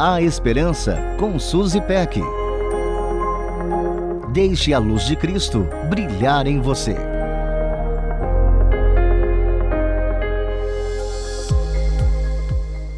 A Esperança com Suzy Peck. Deixe a luz de Cristo brilhar em você.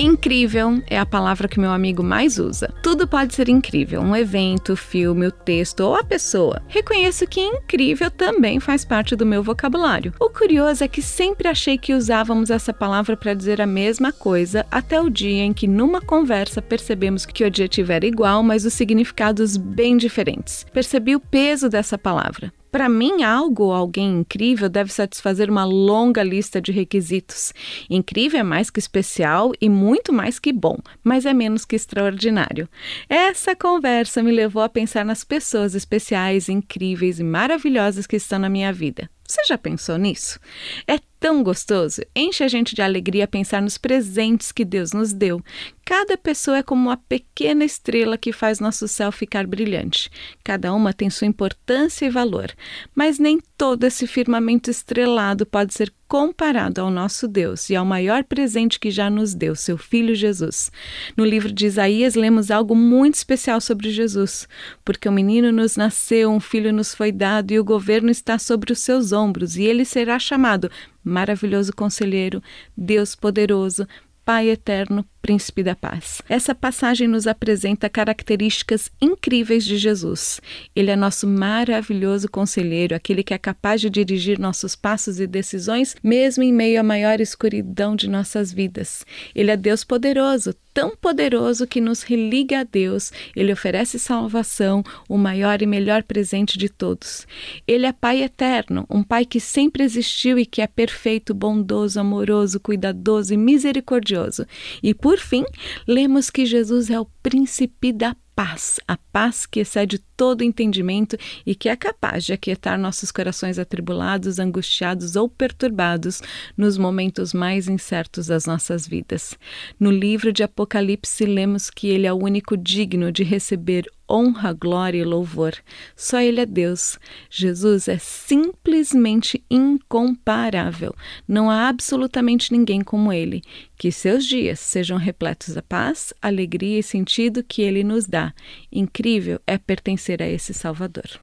Incrível é a palavra que meu amigo mais usa. Tudo pode ser incrível, um evento, filme, o texto ou a pessoa. Reconheço que incrível também faz parte do meu vocabulário. O curioso é que sempre achei que usávamos essa palavra para dizer a mesma coisa até o dia em que numa conversa percebemos que o adjetivo era igual, mas os significados bem diferentes. Percebi o peso dessa palavra. Para mim, algo ou alguém incrível deve satisfazer uma longa lista de requisitos. Incrível é mais que especial e muito mais que bom, mas é menos que extraordinário. Essa conversa me levou a pensar nas pessoas especiais, incríveis e maravilhosas que estão na minha vida. Você já pensou nisso? É tão gostoso, enche a gente de alegria pensar nos presentes que Deus nos deu. Cada pessoa é como uma pequena estrela que faz nosso céu ficar brilhante. Cada uma tem sua importância e valor, mas nem todo esse firmamento estrelado pode ser comparado ao nosso Deus e ao maior presente que já nos deu, seu Filho Jesus. No livro de Isaías, lemos algo muito especial sobre Jesus, porque o um menino nos nasceu, um filho nos foi dado e o governo está sobre os seus ombros, e ele será chamado Maravilhoso Conselheiro, Deus Poderoso, Pai Eterno, Príncipe da Paz. Essa passagem nos apresenta características incríveis de Jesus. Ele é nosso maravilhoso conselheiro, aquele que é capaz de dirigir nossos passos e decisões, mesmo em meio à maior escuridão de nossas vidas. Ele é Deus poderoso, tão poderoso que nos religa a Deus. Ele oferece salvação, o maior e melhor presente de todos. Ele é Pai eterno, um Pai que sempre existiu e que é perfeito, bondoso, amoroso, cuidadoso e misericordioso. E por fim, lemos que Jesus é o príncipe da paz, a paz que excede todo entendimento e que é capaz de aquietar nossos corações atribulados, angustiados ou perturbados nos momentos mais incertos das nossas vidas. No livro de Apocalipse, lemos que ele é o único digno de receber honra, glória e louvor. Só Ele é Deus. Jesus é simplesmente incomparável. Não há absolutamente ninguém como Ele. Que seus dias sejam repletos da paz, alegria e sentido que Ele nos dá. Incrível é pertencer a esse Salvador.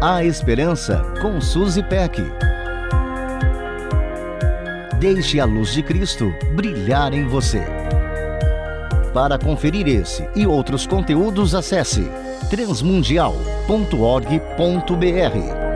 A Esperança com Suzy Peck. Deixe a luz de Cristo brilhar em você. Para conferir esse e outros conteúdos, acesse transmundial.org.br.